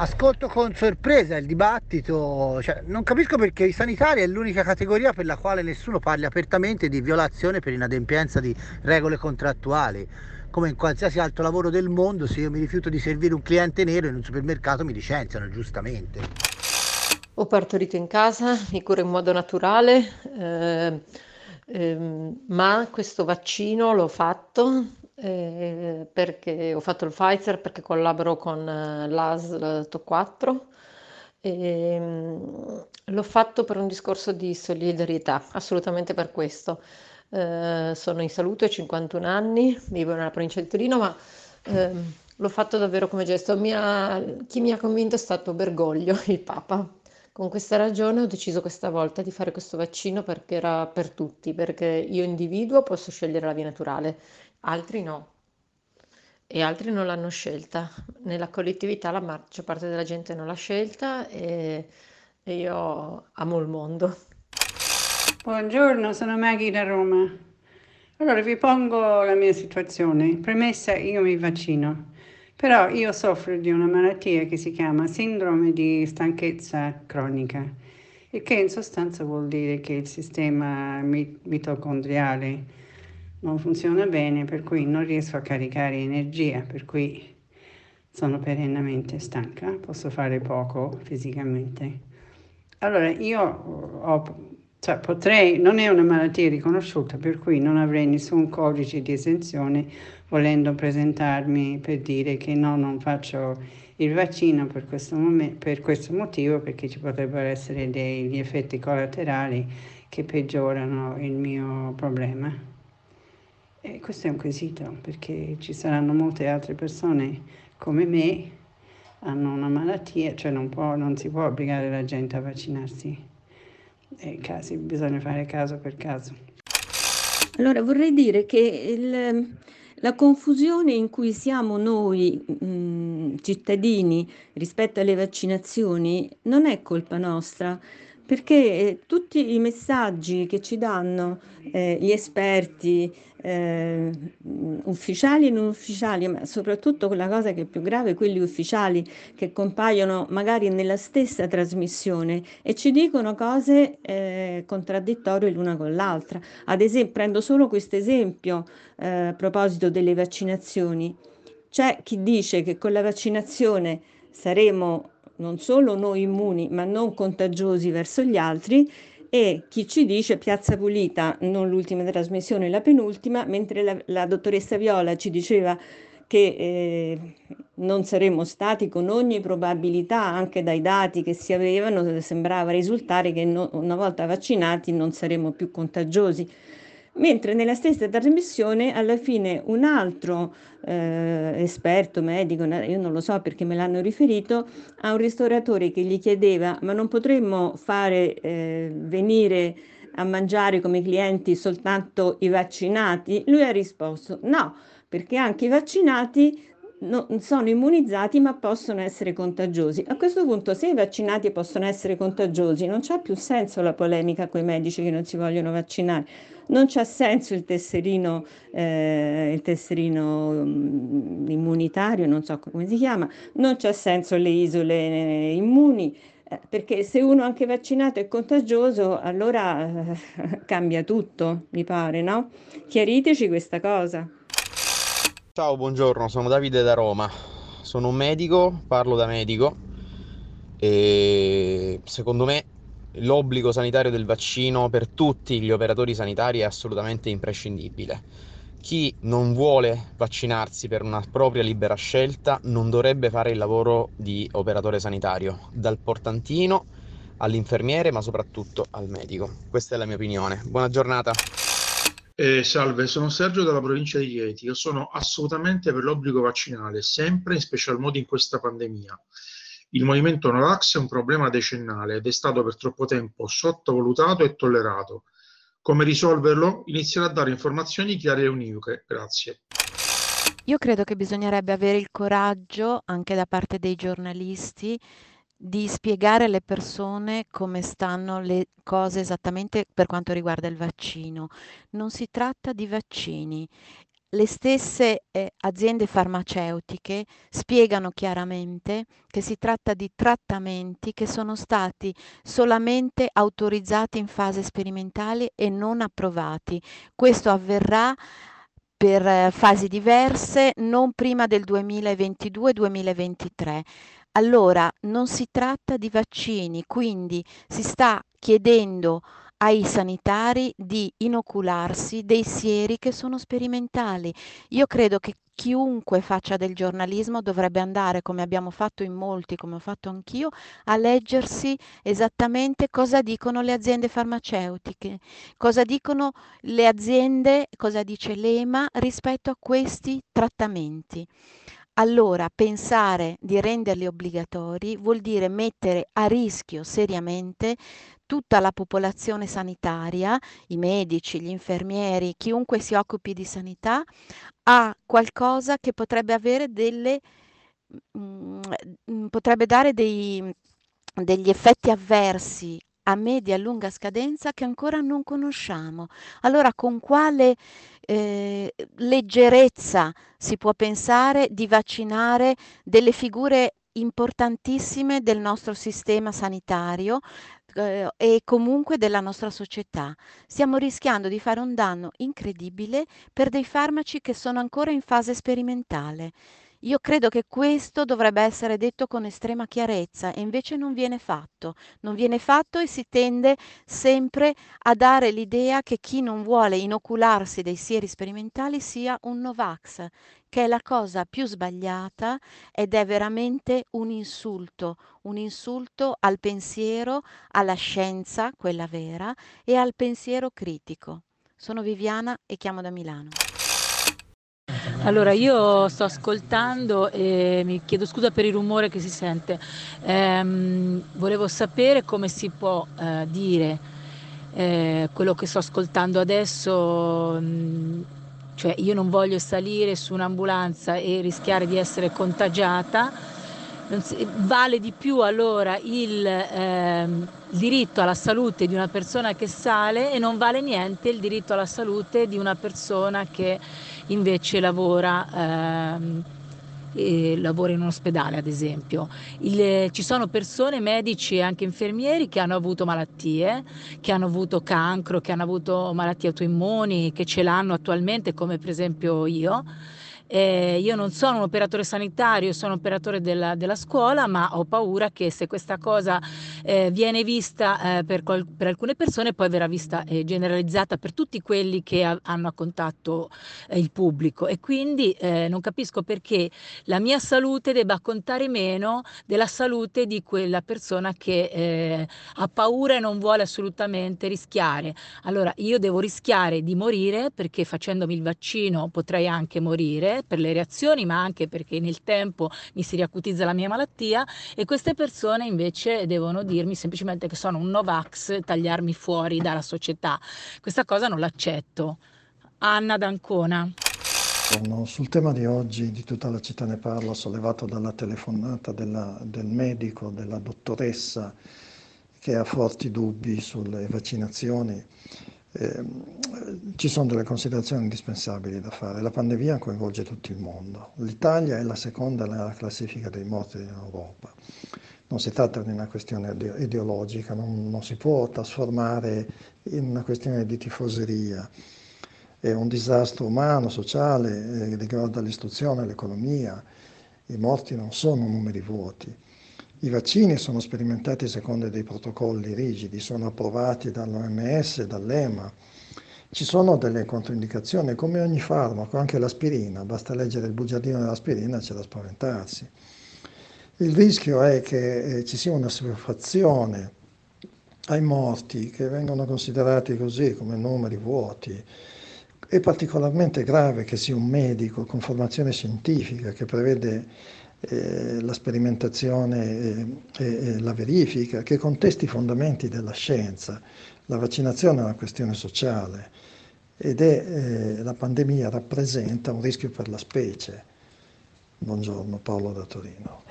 ascolto con sorpresa il dibattito, cioè, non capisco perché i sanitari è l'unica categoria per la quale nessuno parli apertamente di violazione per inadempienza di regole contrattuali. Come in qualsiasi altro lavoro del mondo, se io mi rifiuto di servire un cliente nero in un supermercato mi licenziano, giustamente. Ho partorito in casa, mi curo in modo naturale, eh, eh, ma questo vaccino l'ho fatto eh, perché ho fatto il Pfizer perché collaboro con eh, l'ASL TO4 e mm, l'ho fatto per un discorso di solidarietà, assolutamente per questo. Eh, sono in salute, ho 51 anni, vivo nella provincia di Torino, ma ehm, l'ho fatto davvero come gesto. Mi ha- chi mi ha convinto è stato Bergoglio, il Papa. Con questa ragione ho deciso questa volta di fare questo vaccino perché era per tutti, perché io individuo posso scegliere la via naturale altri no e altri non l'hanno scelta. Nella collettività la maggior parte della gente non l'ha scelta e, e io amo il mondo. Buongiorno, sono Maggie da Roma. Allora vi pongo la mia situazione. Premessa, io mi vaccino, però io soffro di una malattia che si chiama sindrome di stanchezza cronica, il che in sostanza vuol dire che il sistema mitocondriale non funziona bene, per cui non riesco a caricare energia, per cui sono perennemente stanca, posso fare poco fisicamente. Allora io ho, cioè, potrei, non è una malattia riconosciuta, per cui non avrei nessun codice di esenzione volendo presentarmi per dire che no, non faccio il vaccino per questo, momen- per questo motivo, perché ci potrebbero essere degli effetti collaterali che peggiorano il mio problema. E questo è un quesito perché ci saranno molte altre persone come me, hanno una malattia, cioè non, può, non si può obbligare la gente a vaccinarsi. E casi, bisogna fare caso per caso. Allora vorrei dire che il, la confusione in cui siamo noi mh, cittadini rispetto alle vaccinazioni non è colpa nostra perché eh, tutti i messaggi che ci danno eh, gli esperti, eh, ufficiali e non ufficiali, ma soprattutto quella cosa che è più grave, quelli ufficiali che compaiono magari nella stessa trasmissione e ci dicono cose eh, contraddittorie l'una con l'altra. Ad esempio, prendo solo questo esempio eh, a proposito delle vaccinazioni. C'è chi dice che con la vaccinazione saremo non solo noi immuni, ma non contagiosi verso gli altri e chi ci dice Piazza Pulita, non l'ultima trasmissione, la penultima, mentre la, la dottoressa Viola ci diceva che eh, non saremmo stati con ogni probabilità, anche dai dati che si avevano, sembrava risultare che no, una volta vaccinati non saremmo più contagiosi mentre nella stessa trasmissione alla fine un altro eh, esperto medico, io non lo so perché me l'hanno riferito, a un ristoratore che gli chiedeva ma non potremmo fare eh, venire a mangiare come clienti soltanto i vaccinati? Lui ha risposto no, perché anche i vaccinati non sono immunizzati ma possono essere contagiosi. A questo punto, se i vaccinati possono essere contagiosi, non c'è più senso la polemica con i medici che non si vogliono vaccinare. Non c'ha senso il tesserino, eh, il tesserino um, immunitario, non so come si chiama, non c'ha senso le isole eh, immuni, eh, perché se uno anche vaccinato è contagioso, allora eh, cambia tutto, mi pare, no? Chiariteci questa cosa. Ciao, buongiorno, sono Davide da Roma. Sono un medico, parlo da medico e secondo me l'obbligo sanitario del vaccino per tutti gli operatori sanitari è assolutamente imprescindibile. Chi non vuole vaccinarsi per una propria libera scelta non dovrebbe fare il lavoro di operatore sanitario, dal portantino all'infermiere, ma soprattutto al medico. Questa è la mia opinione. Buona giornata. Eh, salve, sono Sergio dalla provincia di Chieti. Io sono assolutamente per l'obbligo vaccinale, sempre in special modo in questa pandemia. Il movimento Novax è un problema decennale ed è stato per troppo tempo sottovalutato e tollerato. Come risolverlo? Iniziare a dare informazioni chiare e univoche. Grazie. Io credo che bisognerebbe avere il coraggio, anche da parte dei giornalisti, di spiegare alle persone come stanno le cose esattamente per quanto riguarda il vaccino. Non si tratta di vaccini. le stesse eh, aziende farmaceutiche spiegano chiaramente che si tratta di trattamenti che sono stati solamente autorizzati in fase sperimentale e non approvati. Questo avverrà per eh, fasi diverse non prima del 2022-2023. Allora non si tratta di vaccini, quindi si sta chiedendo ai sanitari di inocularsi dei sieri che sono sperimentali. Io credo che chiunque faccia del giornalismo dovrebbe andare, come abbiamo fatto in molti, come ho fatto anch'io, a leggersi esattamente cosa dicono le aziende farmaceutiche, cosa dicono le aziende, cosa dice l'EMA rispetto a questi trattamenti. Allora pensare di renderli obbligatori vuol dire mettere a rischio seriamente tutta la popolazione sanitaria, i medici, gli infermieri, chiunque si occupi di sanità, a qualcosa che potrebbe avere delle mh, mm, potrebbe dare dei, degli effetti avversi a media e lunga scadenza che ancora non conosciamo. Allora con quale eh, leggerezza si può pensare di vaccinare delle figure importantissime del nostro sistema sanitario eh, e comunque della nostra società. Stiamo rischiando di fare un danno incredibile per dei farmaci che sono ancora in fase sperimentale. Io credo che questo dovrebbe essere detto con estrema chiarezza e invece non viene fatto. Non viene fatto e si tende sempre a dare l'idea che chi non vuole inocularsi dei sieri sperimentali sia un Novax, che è la cosa più sbagliata ed è veramente un insulto, un insulto al pensiero, alla scienza, quella vera, e al pensiero critico. Sono Viviana e chiamo da Milano. Allora, io sto ascoltando e mi chiedo scusa per il rumore che si sente. Ehm, volevo sapere come si può eh, dire eh, quello che sto ascoltando adesso, mh, cioè io non voglio salire su un'ambulanza e rischiare di essere contagiata. Vale di più allora il, il diritto alla salute di una persona che sale e non vale niente il diritto alla salute di una persona che invece lavora, ehm, lavora in un ospedale ad esempio. Il, ci sono persone, medici e anche infermieri che hanno avuto malattie, che hanno avuto cancro, che hanno avuto malattie autoimmuni, che ce l'hanno attualmente come per esempio io eh, io non sono un operatore sanitario, sono un operatore della, della scuola, ma ho paura che se questa cosa eh, viene vista eh, per, qual- per, alcune persone, poi verrà vista e generalizzata per tutti quelli che ha- hanno a contatto eh, il pubblico. E quindi eh, non capisco perché la mia salute debba contare meno della salute di quella persona che eh, ha paura e non vuole assolutamente rischiare. Allora io devo rischiare di morire perché facendomi il vaccino potrei anche morire per le reazioni, ma anche perché nel tempo mi si riacutizza la mia malattia e queste persone invece devono dirmi semplicemente che sono un Novax, tagliarmi fuori dalla società. Questa cosa non l'accetto. Anna D'Ancona. Sul tema di oggi, di tutta la città ne parla, sollevato dalla telefonata della, del medico, della dottoressa che ha forti dubbi sulle vaccinazioni, eh, ci sono delle considerazioni indispensabili da fare. La pandemia coinvolge tutto il mondo. L'Italia è la seconda nella classifica dei morti in Europa. Non si tratta di una questione ideologica, non, non si può trasformare in una questione di tifoseria. È un disastro umano, sociale, eh, riguarda l'istruzione, l'economia. I morti non sono numeri vuoti. I vaccini sono sperimentati secondo dei protocolli rigidi, sono approvati dall'OMS, dall'EMA. Ci sono delle controindicazioni, come ogni farmaco, anche l'aspirina, basta leggere il bugiardino dell'aspirina, c'è da spaventarsi. Il rischio è che eh, ci sia una assuefazione ai morti che vengono considerati così come numeri vuoti. È particolarmente grave che sia un medico con formazione scientifica che prevede eh, la sperimentazione e, e, la verifica, che contesti i fondamenti della scienza. La vaccinazione è una questione sociale ed è, eh, la pandemia rappresenta un rischio per la specie. Buongiorno, Paolo da Torino.